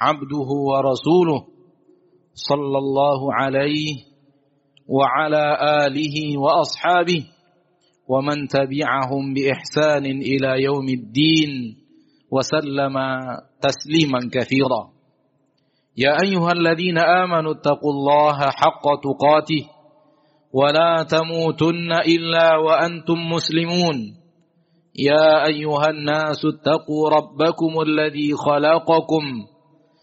عبده ورسوله صلى الله عليه وعلى آله وأصحابه ومن تبعهم بإحسان إلى يوم الدين وسلم تسليما كثيرا. يا أيها الذين آمنوا اتقوا الله حق تقاته ولا تموتن إلا وأنتم مسلمون. يا أيها الناس اتقوا ربكم الذي خلقكم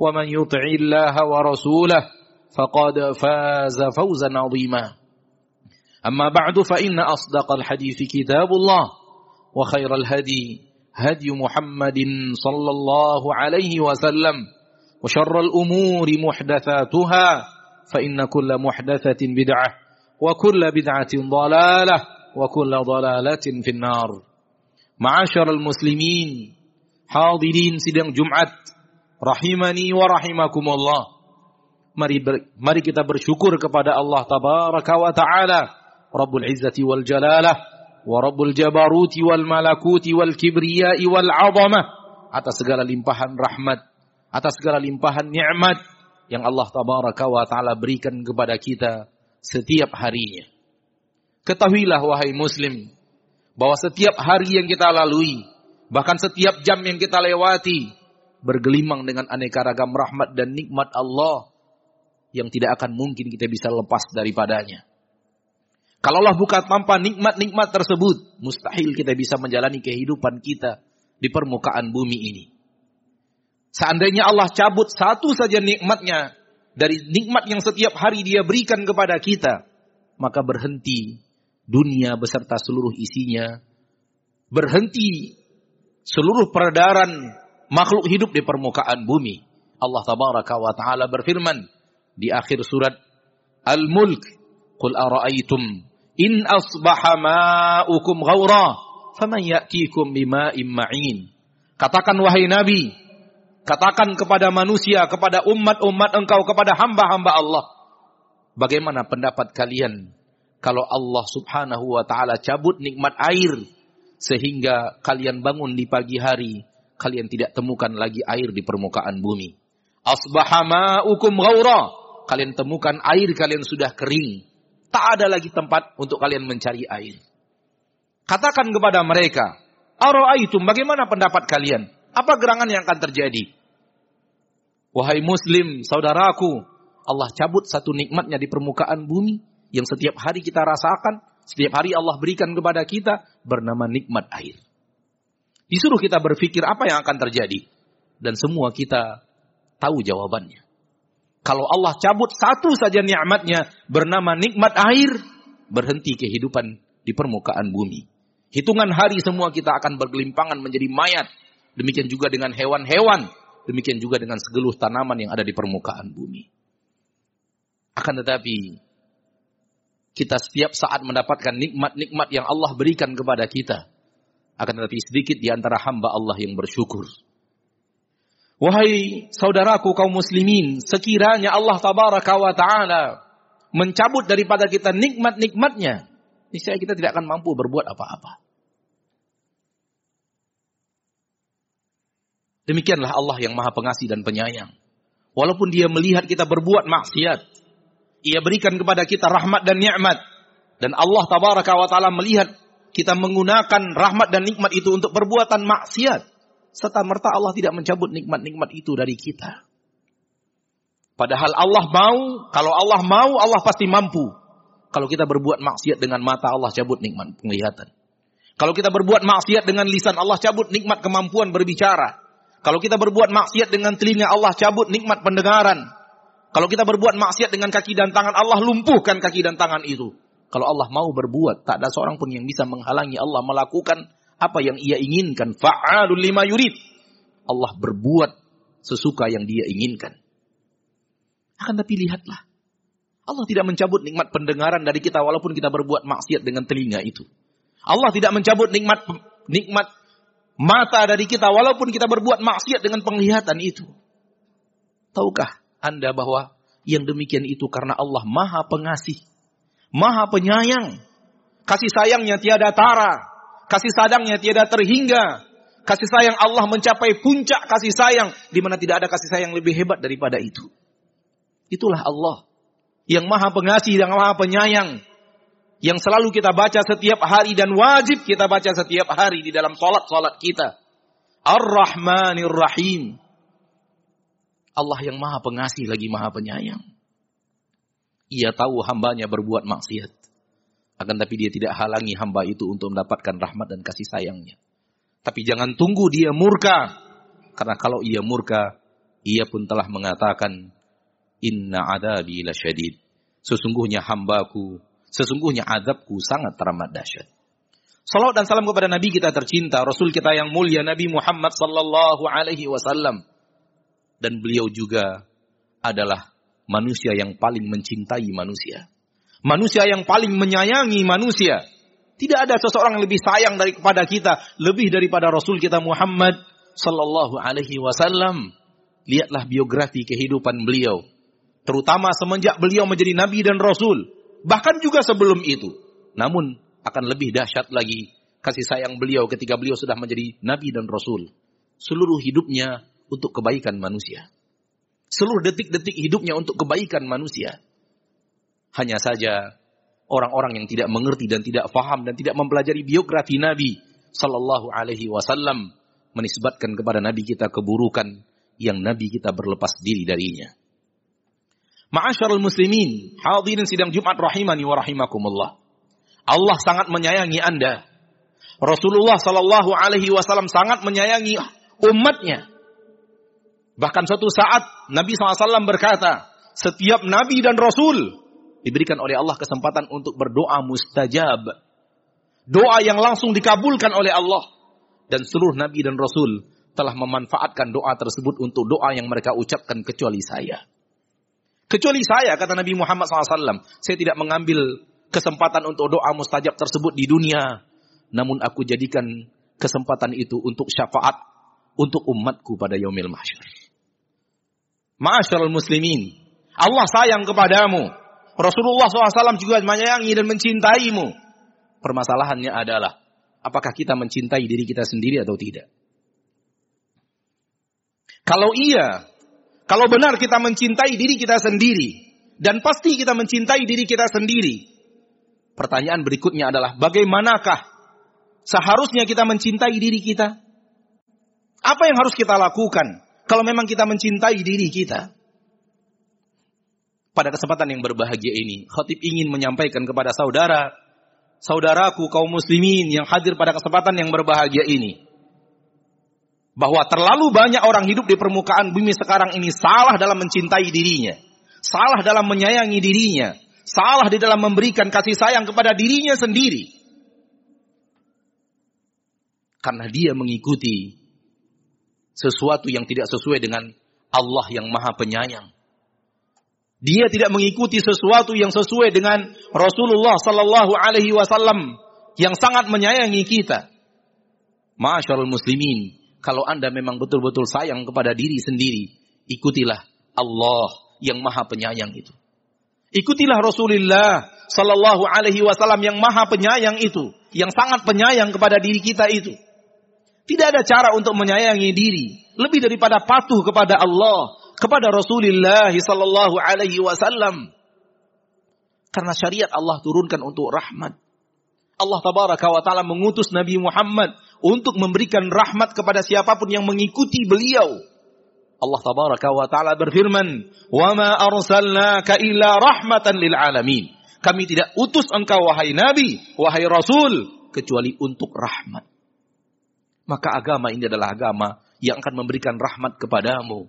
ومن يطع الله ورسوله فقد فاز فوزا عظيما. أما بعد فإن أصدق الحديث كتاب الله وخير الهدي هدي محمد صلى الله عليه وسلم وشر الأمور محدثاتها فإن كل محدثة بدعة وكل بدعة ضلالة وكل ضلالة في النار. معاشر المسلمين حاضرين sidang Jumat rahimani wa rahimakumullah. Mari ber, mari kita bersyukur kepada Allah tabaraka wa taala. Rabbul Izzati wal Jalalah wa Rabbul Jabaruti wal Malakuti wal Kibriyai wal Azamah. Atas segala limpahan rahmat atas segala limpahan nikmat yang Allah tabaraka wa taala berikan kepada kita setiap harinya. Ketahuilah wahai muslim bahwa setiap hari yang kita lalui bahkan setiap jam yang kita lewati bergelimang dengan aneka ragam rahmat dan nikmat Allah yang tidak akan mungkin kita bisa lepas daripadanya. Kalau Allah buka tanpa nikmat-nikmat tersebut, mustahil kita bisa menjalani kehidupan kita di permukaan bumi ini. Seandainya Allah cabut satu saja nikmatnya dari nikmat yang setiap hari dia berikan kepada kita, maka berhenti dunia beserta seluruh isinya, berhenti seluruh peredaran makhluk hidup di permukaan bumi. Allah tabaraka wa taala berfirman di akhir surat Al-Mulk, "Qul ara'aytum in asbaha ma'ukum ghaura, faman ya'tikum bima'in ma'in." Katakan wahai Nabi, katakan kepada manusia, kepada umat-umat engkau, kepada hamba-hamba Allah, bagaimana pendapat kalian kalau Allah Subhanahu wa taala cabut nikmat air sehingga kalian bangun di pagi hari kalian tidak temukan lagi air di permukaan bumi. Asbaha ma'ukum ghaura. Kalian temukan air kalian sudah kering. Tak ada lagi tempat untuk kalian mencari air. Katakan kepada mereka, Ara'aitum, bagaimana pendapat kalian? Apa gerangan yang akan terjadi? Wahai muslim, saudaraku, Allah cabut satu nikmatnya di permukaan bumi yang setiap hari kita rasakan, setiap hari Allah berikan kepada kita bernama nikmat air. Disuruh kita berpikir apa yang akan terjadi. Dan semua kita tahu jawabannya. Kalau Allah cabut satu saja nikmatnya bernama nikmat air, berhenti kehidupan di permukaan bumi. Hitungan hari semua kita akan bergelimpangan menjadi mayat. Demikian juga dengan hewan-hewan. Demikian juga dengan segeluh tanaman yang ada di permukaan bumi. Akan tetapi, kita setiap saat mendapatkan nikmat-nikmat yang Allah berikan kepada kita akan tetapi sedikit di antara hamba Allah yang bersyukur. Wahai saudaraku kaum muslimin, sekiranya Allah tabaraka wa ta'ala mencabut daripada kita nikmat-nikmatnya, niscaya kita tidak akan mampu berbuat apa-apa. Demikianlah Allah yang maha pengasih dan penyayang. Walaupun dia melihat kita berbuat maksiat, ia berikan kepada kita rahmat dan nikmat. Dan Allah tabaraka wa ta'ala melihat kita menggunakan rahmat dan nikmat itu untuk perbuatan maksiat, serta merta Allah tidak mencabut nikmat-nikmat itu dari kita. Padahal Allah mau, kalau Allah mau, Allah pasti mampu. Kalau kita berbuat maksiat dengan mata, Allah cabut nikmat penglihatan. Kalau kita berbuat maksiat dengan lisan, Allah cabut nikmat kemampuan berbicara. Kalau kita berbuat maksiat dengan telinga, Allah cabut nikmat pendengaran. Kalau kita berbuat maksiat dengan kaki dan tangan, Allah lumpuhkan kaki dan tangan itu. Kalau Allah mau berbuat, tak ada seorang pun yang bisa menghalangi Allah melakukan apa yang ia inginkan. Fa'alul lima yurid. Allah berbuat sesuka yang dia inginkan. Akan tapi lihatlah. Allah tidak mencabut nikmat pendengaran dari kita walaupun kita berbuat maksiat dengan telinga itu. Allah tidak mencabut nikmat nikmat mata dari kita walaupun kita berbuat maksiat dengan penglihatan itu. Tahukah Anda bahwa yang demikian itu karena Allah Maha Pengasih, Maha Penyayang. Kasih sayangnya tiada tara, kasih sayangnya tiada terhingga. Kasih sayang Allah mencapai puncak kasih sayang di mana tidak ada kasih sayang lebih hebat daripada itu. Itulah Allah yang maha pengasih dan maha penyayang. Yang selalu kita baca setiap hari dan wajib kita baca setiap hari di dalam solat-solat kita. Ar-Rahmanir Rahim. Allah yang maha pengasih lagi maha penyayang. Ia tahu hambanya berbuat maksiat. Akan tapi dia tidak halangi hamba itu untuk mendapatkan rahmat dan kasih sayangnya. Tapi jangan tunggu dia murka. Karena kalau ia murka, ia pun telah mengatakan, Inna adabi lasyadid. Sesungguhnya hambaku, sesungguhnya adabku sangat teramat dahsyat. Salawat dan salam kepada Nabi kita tercinta, Rasul kita yang mulia Nabi Muhammad sallallahu alaihi wasallam. Dan beliau juga adalah manusia yang paling mencintai manusia. Manusia yang paling menyayangi manusia. Tidak ada seseorang yang lebih sayang daripada kita, lebih daripada Rasul kita Muhammad sallallahu alaihi wasallam. Lihatlah biografi kehidupan beliau terutama semenjak beliau menjadi nabi dan rasul, bahkan juga sebelum itu. Namun akan lebih dahsyat lagi kasih sayang beliau ketika beliau sudah menjadi nabi dan rasul. Seluruh hidupnya untuk kebaikan manusia. Seluruh detik-detik hidupnya untuk kebaikan manusia. Hanya saja orang-orang yang tidak mengerti dan tidak faham dan tidak mempelajari biografi Nabi Sallallahu Alaihi Wasallam menisbatkan kepada Nabi kita keburukan yang Nabi kita berlepas diri darinya. Ma'asyarul muslimin, hadirin sidang Jumat rahimani wa rahimakumullah. Allah sangat menyayangi Anda. Rasulullah sallallahu alaihi wasallam sangat menyayangi umatnya. Bahkan suatu saat Nabi SAW berkata, setiap Nabi dan Rasul diberikan oleh Allah kesempatan untuk berdoa mustajab. Doa yang langsung dikabulkan oleh Allah. Dan seluruh Nabi dan Rasul telah memanfaatkan doa tersebut untuk doa yang mereka ucapkan kecuali saya. Kecuali saya, kata Nabi Muhammad SAW, saya tidak mengambil kesempatan untuk doa mustajab tersebut di dunia. Namun aku jadikan kesempatan itu untuk syafaat untuk umatku pada yaumil mahsyar. Ma'asyarul muslimin, Allah sayang kepadamu. Rasulullah SAW juga menyayangi dan mencintaimu. Permasalahannya adalah, apakah kita mencintai diri kita sendiri atau tidak? Kalau iya, kalau benar kita mencintai diri kita sendiri, dan pasti kita mencintai diri kita sendiri, pertanyaan berikutnya adalah bagaimanakah seharusnya kita mencintai diri kita? Apa yang harus kita lakukan kalau memang kita mencintai diri kita? Pada kesempatan yang berbahagia ini, khatib ingin menyampaikan kepada saudara, saudaraku kaum muslimin yang hadir pada kesempatan yang berbahagia ini bahwa terlalu banyak orang hidup di permukaan bumi sekarang ini salah dalam mencintai dirinya, salah dalam menyayangi dirinya, salah di dalam memberikan kasih sayang kepada dirinya sendiri. Karena dia mengikuti sesuatu yang tidak sesuai dengan Allah yang Maha Penyayang. Dia tidak mengikuti sesuatu yang sesuai dengan Rasulullah Sallallahu Alaihi Wasallam yang sangat menyayangi kita. Masyaallah muslimin, kalau Anda memang betul-betul sayang kepada diri sendiri, ikutilah Allah yang maha penyayang itu. Ikutilah Rasulullah Sallallahu Alaihi Wasallam yang maha penyayang itu, yang sangat penyayang kepada diri kita itu. Tidak ada cara untuk menyayangi diri lebih daripada patuh kepada Allah, kepada Rasulullah Sallallahu Alaihi Wasallam. Karena syariat Allah turunkan untuk rahmat. Allah tabaraka wa taala mengutus Nabi Muhammad untuk memberikan rahmat kepada siapa pun yang mengikuti beliau. Allah tabaraka wa taala berfirman, "Wa ma arsalnaka illa rahmatan lil alamin." Kami tidak utus engkau wahai nabi, wahai rasul kecuali untuk rahmat. Maka agama ini adalah agama yang akan memberikan rahmat kepadamu.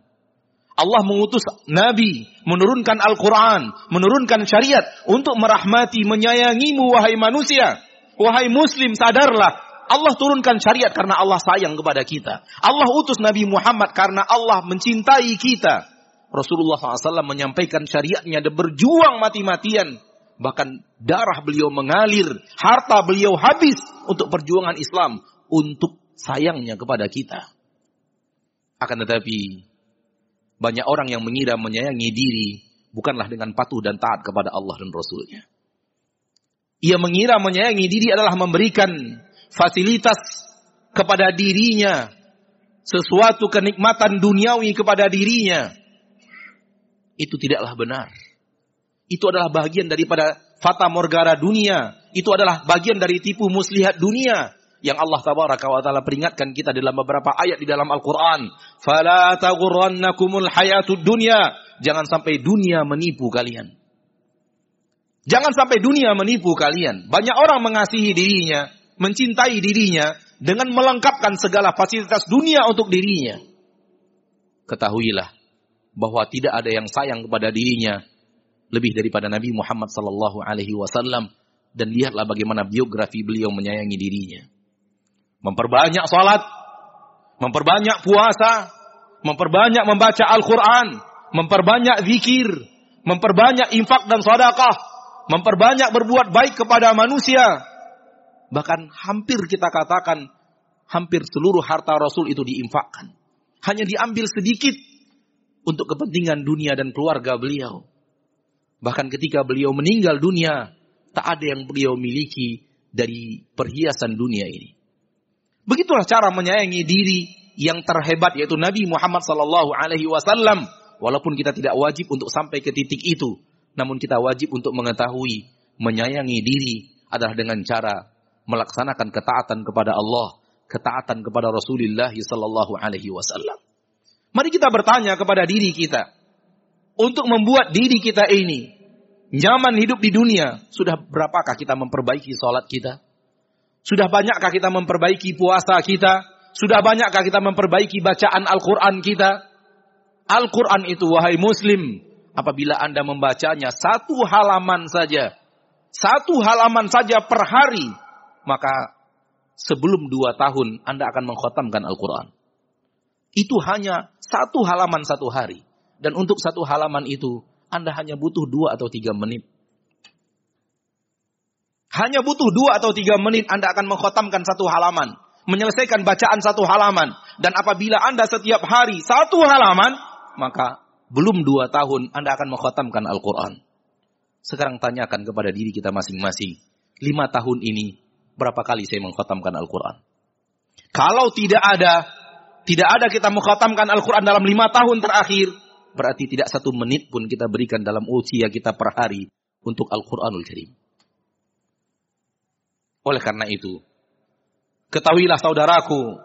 Allah mengutus nabi, menurunkan Al-Qur'an, menurunkan syariat untuk merahmati, menyayangimu wahai manusia. Wahai muslim, sadarlah Allah turunkan syariat karena Allah sayang kepada kita. Allah utus Nabi Muhammad karena Allah mencintai kita. Rasulullah SAW menyampaikan syariatnya dan berjuang mati-matian. Bahkan darah beliau mengalir, harta beliau habis untuk perjuangan Islam, untuk sayangnya kepada kita. Akan tetapi, banyak orang yang mengira menyayangi diri bukanlah dengan patuh dan taat kepada Allah dan Rasulnya. Ia mengira menyayangi diri adalah memberikan fasilitas kepada dirinya, sesuatu kenikmatan duniawi kepada dirinya, itu tidaklah benar. Itu adalah bagian daripada fata morgana dunia. Itu adalah bagian dari tipu muslihat dunia yang Allah tabaraka wa taala peringatkan kita dalam beberapa ayat di dalam Al-Qur'an. Fala taghurrannakumul hayatud dunya. Jangan sampai dunia menipu kalian. Jangan sampai dunia menipu kalian. Banyak orang mengasihi dirinya, mencintai dirinya dengan melengkapkan segala fasilitas dunia untuk dirinya. Ketahuilah bahwa tidak ada yang sayang kepada dirinya lebih daripada Nabi Muhammad sallallahu alaihi wasallam dan lihatlah bagaimana biografi beliau menyayangi dirinya. Memperbanyak salat, memperbanyak puasa, memperbanyak membaca Al-Qur'an, memperbanyak zikir, memperbanyak infak dan sedekah, memperbanyak berbuat baik kepada manusia, Bahkan hampir kita katakan hampir seluruh harta Rasul itu diinfakkan. Hanya diambil sedikit untuk kepentingan dunia dan keluarga beliau. Bahkan ketika beliau meninggal dunia, tak ada yang beliau miliki dari perhiasan dunia ini. Begitulah cara menyayangi diri yang terhebat yaitu Nabi Muhammad sallallahu alaihi wasallam. Walaupun kita tidak wajib untuk sampai ke titik itu, namun kita wajib untuk mengetahui menyayangi diri adalah dengan cara melaksanakan ketaatan kepada Allah, ketaatan kepada Rasulullah sallallahu alaihi wasallam. Mari kita bertanya kepada diri kita untuk membuat diri kita ini nyaman hidup di dunia, sudah berapakah kita memperbaiki salat kita? Sudah banyakkah kita memperbaiki puasa kita? Sudah banyakkah kita memperbaiki bacaan Al-Qur'an kita? Al-Qur'an itu wahai muslim, apabila Anda membacanya satu halaman saja, satu halaman saja per hari, maka sebelum dua tahun Anda akan mengkhotamkan Al-Quran. Itu hanya satu halaman satu hari. Dan untuk satu halaman itu, Anda hanya butuh dua atau tiga menit. Hanya butuh dua atau tiga menit Anda akan mengkhotamkan satu halaman. Menyelesaikan bacaan satu halaman. Dan apabila Anda setiap hari satu halaman, maka belum dua tahun Anda akan mengkhotamkan Al-Quran. Sekarang tanyakan kepada diri kita masing-masing. Lima tahun ini berapa kali saya mengkhatamkan Al-Quran. Kalau tidak ada, tidak ada kita mengkhatamkan Al-Quran dalam lima tahun terakhir, berarti tidak satu menit pun kita berikan dalam usia kita per hari untuk Al-Quranul Karim. Oleh karena itu, ketahuilah saudaraku,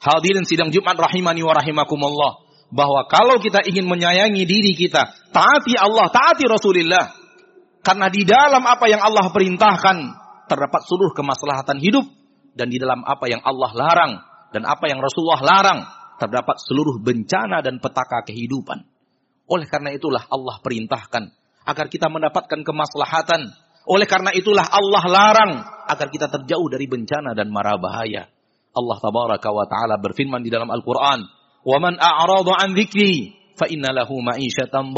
hadirin sidang Jumat rahimani wa rahimakumullah, bahwa kalau kita ingin menyayangi diri kita, taati Allah, taati Rasulullah. Karena di dalam apa yang Allah perintahkan, terdapat seluruh kemaslahatan hidup dan di dalam apa yang Allah larang dan apa yang Rasulullah larang terdapat seluruh bencana dan petaka kehidupan. Oleh karena itulah Allah perintahkan agar kita mendapatkan kemaslahatan. Oleh karena itulah Allah larang agar kita terjauh dari bencana dan mara bahaya. Allah tabaraka wa taala berfirman di dalam Al-Qur'an, "Wa man a'rada an dzikri fa inna lahu ma'isyatan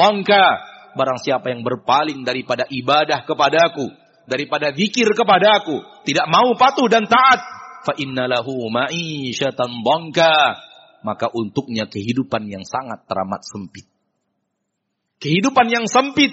Barang siapa yang berpaling daripada ibadah kepadaku, daripada zikir kepada aku, tidak mau patuh dan taat, fa innalahu ma'isyatan bangka, maka untuknya kehidupan yang sangat teramat sempit. Kehidupan yang sempit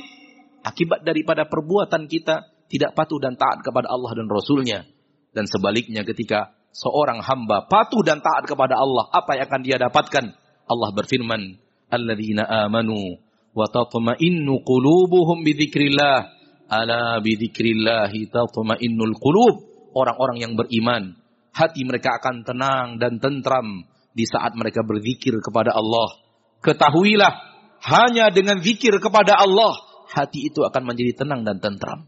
akibat daripada perbuatan kita tidak patuh dan taat kepada Allah dan Rasulnya. Dan sebaliknya ketika seorang hamba patuh dan taat kepada Allah, apa yang akan dia dapatkan? Allah berfirman, Alladzina amanu wa tatma'innu qulubuhum bi dzikrillah Ala bidzikrillahi tatma'innul qulub. Orang-orang yang beriman, hati mereka akan tenang dan tentram di saat mereka berzikir kepada Allah. Ketahuilah, hanya dengan zikir kepada Allah, hati itu akan menjadi tenang dan tentram.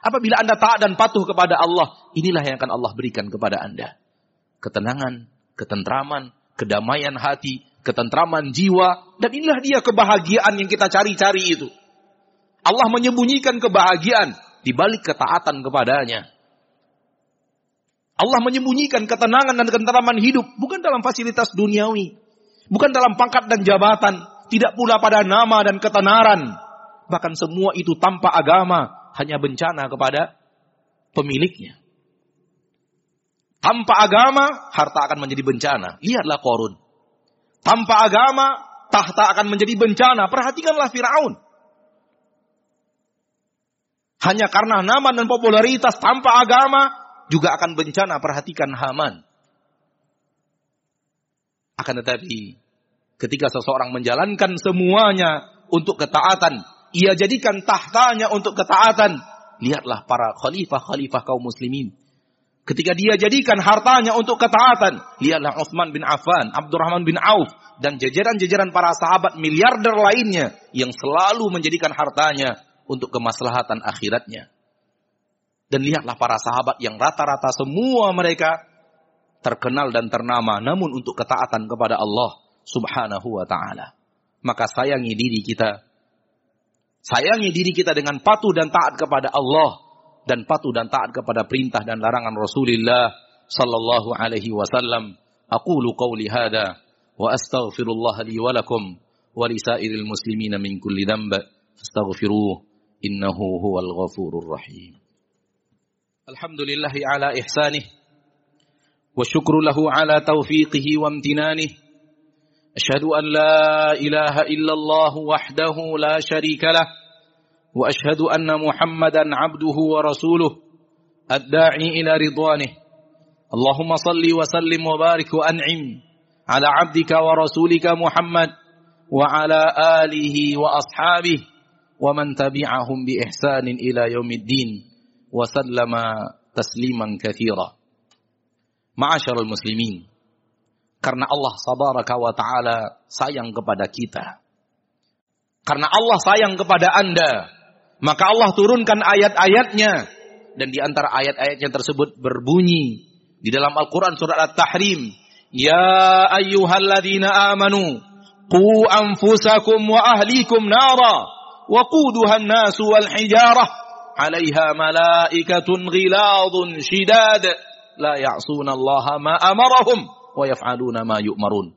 Apabila Anda taat dan patuh kepada Allah, inilah yang akan Allah berikan kepada Anda. Ketenangan, ketentraman, kedamaian hati, ketentraman jiwa, dan inilah dia kebahagiaan yang kita cari-cari itu. Allah menyembunyikan kebahagiaan di balik ketaatan kepadanya. Allah menyembunyikan ketenangan dan ketentraman hidup bukan dalam fasilitas duniawi, bukan dalam pangkat dan jabatan, tidak pula pada nama dan ketenaran. Bahkan semua itu tanpa agama, hanya bencana kepada pemiliknya. Tanpa agama, harta akan menjadi bencana. Lihatlah korun. Tanpa agama, tahta akan menjadi bencana. Perhatikanlah Firaun. Hanya karena nama dan popularitas tanpa agama, juga akan bencana. Perhatikan Haman. Akan tetapi, ketika seseorang menjalankan semuanya untuk ketaatan, ia jadikan tahtanya untuk ketaatan. Lihatlah para khalifah-khalifah kaum muslimin. Ketika dia jadikan hartanya untuk ketaatan, lihatlah Utsman bin Affan, Abdurrahman bin Auf, dan jajaran-jajaran para sahabat miliarder lainnya yang selalu menjadikan hartanya untuk kemaslahatan akhiratnya. Dan lihatlah para sahabat yang rata-rata semua mereka terkenal dan ternama namun untuk ketaatan kepada Allah Subhanahu wa taala. Maka sayangi diri kita. Sayangi diri kita dengan patuh dan taat kepada Allah dan patuh dan taat kepada perintah dan larangan Rasulullah sallallahu alaihi wasallam. Aqulu qawli hadha wa astaghfirullah li wa lakum wa lisairil muslimina min kulli dhanb fastaghfiruh innahu huwal ghafurur rahim. Alhamdulillahi ala ihsanih wa syukru lahu ala tawfiqihi wa amtinanih أشهد أن لا إله إلا الله وحده لا شريك له وأشهد أن محمدا عبده ورسوله الداعي إلى رضوانه. اللهم صل وسلم وبارك وأنعم على عبدك ورسولك محمد وعلى آله وأصحابه ومن تبعهم بإحسان إلى يوم الدين وسلم تسليما كثيرا. معاشر المسلمين Karena Allah sabaraka wa ta'ala sayang kepada kita. Karena Allah sayang kepada anda. Maka Allah turunkan ayat-ayatnya. Dan di antara ayat-ayatnya tersebut berbunyi. Di dalam Al-Quran surat At-Tahrim. Ya ayyuhalladzina amanu. Ku anfusakum wa ahlikum nara. Wa kuduhan nasu wal hijarah. Alaiha malaikatun ghiladun shidad. La ya'sunallaha ma amarahum wa yaf'aluna ma yu'marun.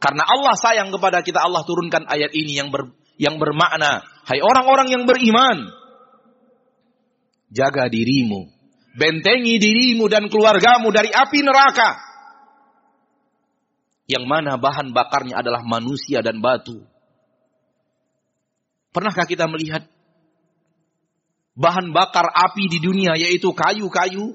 Karena Allah sayang kepada kita, Allah turunkan ayat ini yang ber, yang bermakna, hai orang-orang yang beriman, jaga dirimu, bentengi dirimu dan keluargamu dari api neraka. Yang mana bahan bakarnya adalah manusia dan batu. Pernahkah kita melihat bahan bakar api di dunia yaitu kayu-kayu,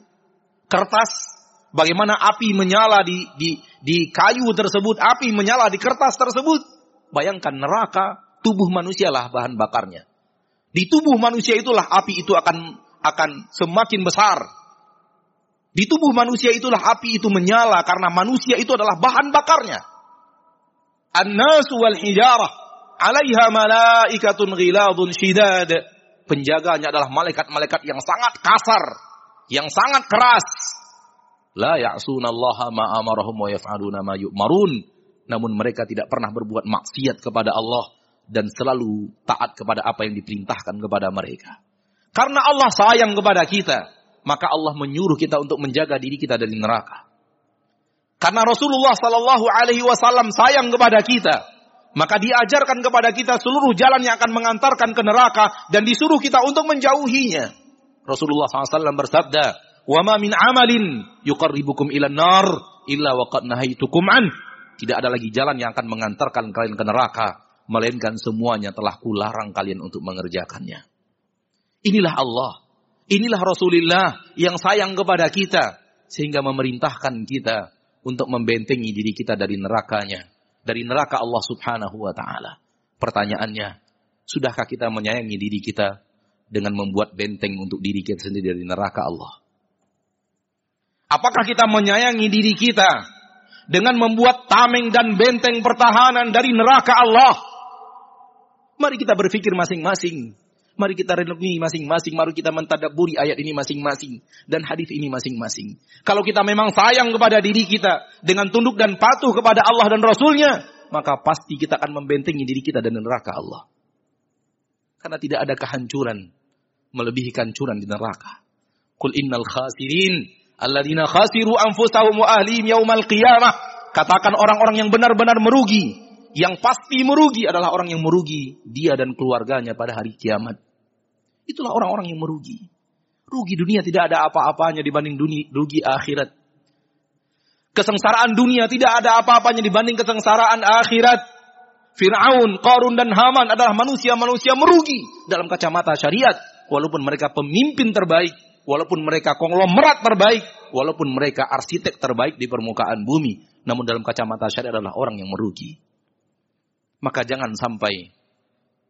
kertas, bagaimana api menyala di, di di kayu tersebut, api menyala di kertas tersebut. Bayangkan neraka, tubuh manusia lah bahan bakarnya. Di tubuh manusia itulah api itu akan akan semakin besar. Di tubuh manusia itulah api itu menyala karena manusia itu adalah bahan bakarnya. An-nasu wal hijarah 'alaiha malaikatun ghiladun shidad penjaganya adalah malaikat-malaikat yang sangat kasar, yang sangat keras. La ya'sunallaha ma wa yaf'aluna ma yu'marun. Namun mereka tidak pernah berbuat maksiat kepada Allah dan selalu taat kepada apa yang diperintahkan kepada mereka. Karena Allah sayang kepada kita, maka Allah menyuruh kita untuk menjaga diri kita dari neraka. Karena Rasulullah Sallallahu Alaihi Wasallam sayang kepada kita, maka diajarkan kepada kita seluruh jalan yang akan mengantarkan ke neraka dan disuruh kita untuk menjauhinya. Rasulullah SAW bersabda, "Wa ma min amalin yuqarribukum ila nar illa waqad nahaitukum an." Tidak ada lagi jalan yang akan mengantarkan kalian ke neraka melainkan semuanya telah kularang kalian untuk mengerjakannya. Inilah Allah, inilah Rasulullah yang sayang kepada kita sehingga memerintahkan kita untuk membentengi diri kita dari nerakanya dari neraka Allah Subhanahu wa taala. Pertanyaannya, sudahkah kita menyayangi diri kita dengan membuat benteng untuk diri kita sendiri dari neraka Allah? Apakah kita menyayangi diri kita dengan membuat tameng dan benteng pertahanan dari neraka Allah. Mari kita berpikir masing-masing. Mari kita renungi masing-masing, mari kita mentadaburi ayat ini masing-masing dan hadis ini masing-masing. Kalau kita memang sayang kepada diri kita dengan tunduk dan patuh kepada Allah dan Rasulnya, maka pasti kita akan membentengi diri kita dari neraka Allah. Karena tidak ada kehancuran melebihi kehancuran di neraka. Qul innal khasirin alladzina khasiru anfusahum wa ahlihim yaumal qiyamah. Katakan orang-orang yang benar-benar merugi, yang pasti merugi adalah orang yang merugi dia dan keluarganya pada hari kiamat. Itulah orang-orang yang merugi. Rugi dunia tidak ada apa-apanya dibanding dunia, rugi akhirat. Kesengsaraan dunia tidak ada apa-apanya dibanding kesengsaraan akhirat. Fir'aun, Qarun dan Haman adalah manusia-manusia merugi dalam kacamata syariat. Walaupun mereka pemimpin terbaik, walaupun mereka konglomerat terbaik, walaupun mereka arsitek terbaik di permukaan bumi. Namun dalam kacamata syariat adalah orang yang merugi. Maka jangan sampai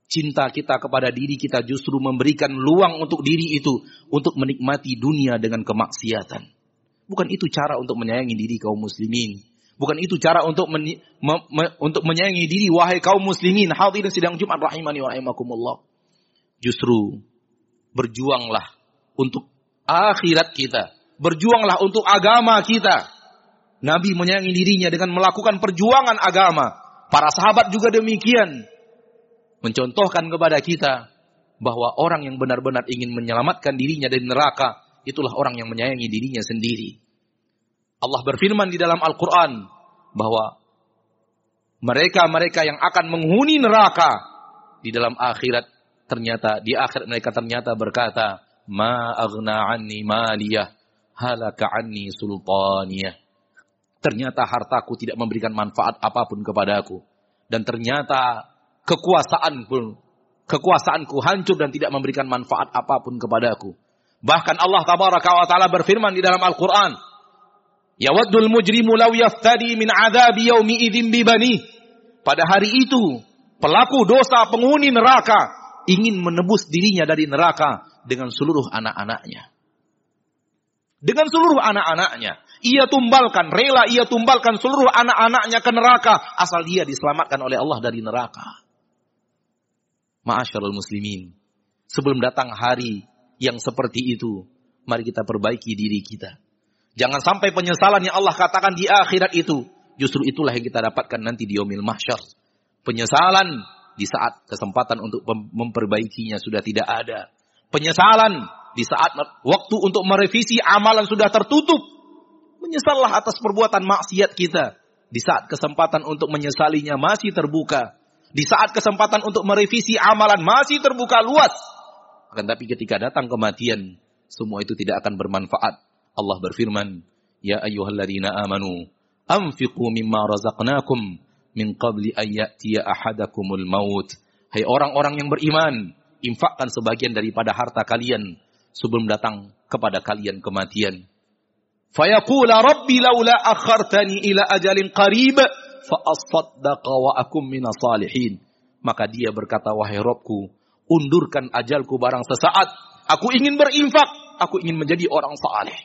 cinta kita kepada diri kita justru memberikan luang untuk diri itu untuk menikmati dunia dengan kemaksiatan. Bukan itu cara untuk menyayangi diri kaum muslimin. Bukan itu cara untuk men, me, me, untuk menyayangi diri wahai kaum muslimin hadirin sidang Jumat rahimani wa rahimakumullah. Justru berjuanglah untuk akhirat kita. Berjuanglah untuk agama kita. Nabi menyayangi dirinya dengan melakukan perjuangan agama. Para sahabat juga demikian mencontohkan kepada kita bahwa orang yang benar-benar ingin menyelamatkan dirinya dari neraka itulah orang yang menyayangi dirinya sendiri. Allah berfirman di dalam Al-Qur'an bahwa mereka-mereka yang akan menghuni neraka di dalam akhirat ternyata di akhirat mereka ternyata berkata ma aghna anni maliyah halaka anni sultaniyah ternyata hartaku tidak memberikan manfaat apa pun kepadaku dan ternyata kekuasaan pun kekuasaanku hancur dan tidak memberikan manfaat apa pun kepadaku. Bahkan Allah tabaraka wa taala berfirman di dalam Al-Qur'an, "Yawaddul mujrimu law yaftadi min adzabi yaumi idzin bibani." Pada hari itu, pelaku dosa penghuni neraka ingin menebus dirinya dari neraka dengan seluruh anak-anaknya. Dengan seluruh anak-anaknya. Ia tumbalkan, rela ia tumbalkan seluruh anak-anaknya ke neraka. Asal dia diselamatkan oleh Allah dari neraka. Ma'asyarul muslimin. Sebelum datang hari yang seperti itu, mari kita perbaiki diri kita. Jangan sampai penyesalan yang Allah katakan di akhirat itu, justru itulah yang kita dapatkan nanti di yomil mahsyar. Penyesalan di saat kesempatan untuk memperbaikinya sudah tidak ada. Penyesalan di saat waktu untuk merevisi amalan sudah tertutup. Menyesallah atas perbuatan maksiat kita. Di saat kesempatan untuk menyesalinya masih terbuka. Di saat kesempatan untuk merevisi amalan masih terbuka luas. Akan tapi ketika datang kematian, semua itu tidak akan bermanfaat. Allah berfirman, Ya ayyuhalladzina amanu, anfiqu mimma razaqnakum min qabli an ya'tiya ahadakumul maut. Hai orang-orang yang beriman, infakkan sebagian daripada harta kalian sebelum datang kepada kalian kematian. Fayaqula rabbi laula akhartani ila ajalin qarib fa'asaddaqa wa akum minas salihin. Maka dia berkata, wahai Robku, undurkan ajalku barang sesaat. Aku ingin berinfak, aku ingin menjadi orang saleh.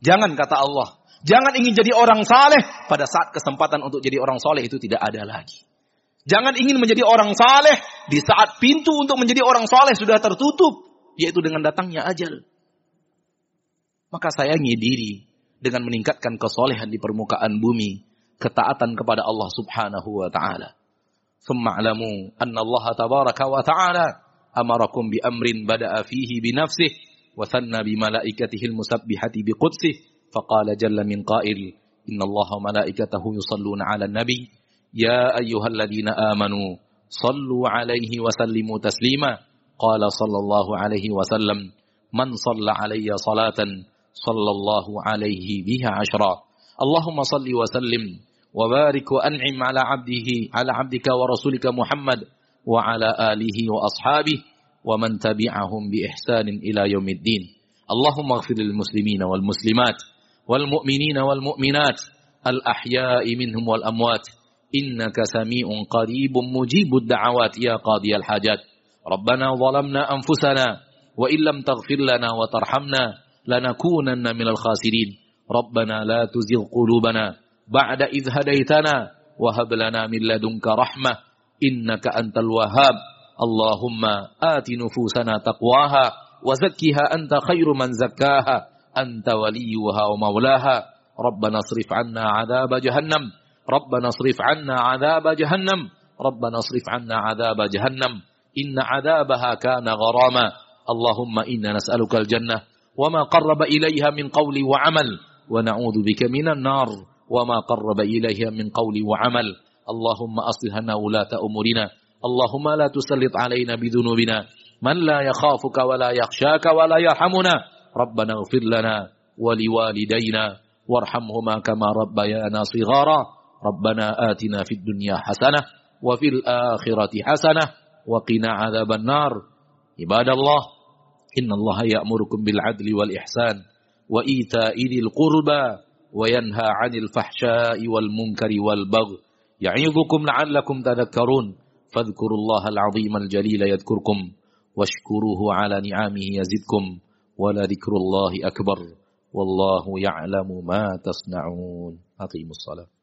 Jangan kata Allah, jangan ingin jadi orang saleh pada saat kesempatan untuk jadi orang saleh itu tidak ada lagi. Jangan ingin menjadi orang saleh di saat pintu untuk menjadi orang saleh sudah tertutup, yaitu dengan datangnya ajal. Maka sayangi diri dengan meningkatkan kesolehan di permukaan bumi ketaatan kepada Allah Subhanahu wa taala. Thumma alamu anna Allah tabaraka wa taala amarakum bi amrin bada'a fihi bi nafsihi wa thanna bi malaikatihi al-musabbihati bi qudsih faqala jalla min qail inna Allah wa malaikatahu yusalluna 'alan يا أيها الذين آمنوا صلوا عليه وسلموا تسليما. قال صلى الله عليه وسلم من صلى علي صلاة صلى الله عليه بها عشرا. اللهم صل وسلم وبارك وأنعم على عبده على عبدك ورسولك محمد وعلى آله وأصحابه ومن تبعهم بإحسان إلى يوم الدين. اللهم اغفر للمسلمين والمسلمات والمؤمنين والمؤمنات الأحياء منهم والأموات إنك سميع قريب مجيب الدعوات يا قاضي الحاجات. ربنا ظلمنا أنفسنا وإن لم تغفر لنا وترحمنا لنكونن من الخاسرين. ربنا لا تزغ قلوبنا بعد إذ هديتنا وهب لنا من لدنك رحمة إنك أنت الوهاب. اللهم آت نفوسنا تقواها وزكها أنت خير من زكاها. أنت وليها ومولاها. ربنا اصرف عنا عذاب جهنم. ربنا اصرف عنا عذاب جهنم. ربنا اصرف عنا عذاب جهنم. إن عذابها كان غراما. اللهم إنا نسألك الجنة وما قرب إليها من قول وعمل. ونعوذ بك من النار وما قرب إليها من قول وعمل. اللهم أصلح لنا ولاة أمورنا. اللهم لا تسلط علينا بذنوبنا. من لا يخافك ولا يخشاك ولا يرحمنا. ربنا اغفر لنا ولوالدينا. وارحمهما كما ربيانا صغارا. ربنا آتنا في الدنيا حسنة وفي الآخرة حسنة وقنا عذاب النار. عباد الله إن الله يأمركم بالعدل والإحسان وإيتاء ذي القربى وينهى عن الفحشاء والمنكر والبغي. يعظكم لعلكم تذكرون. فاذكروا الله العظيم الجليل يذكركم واشكروه على نعمه يزدكم ولذكر الله أكبر. والله يعلم ما تصنعون. أقيموا الصلاة.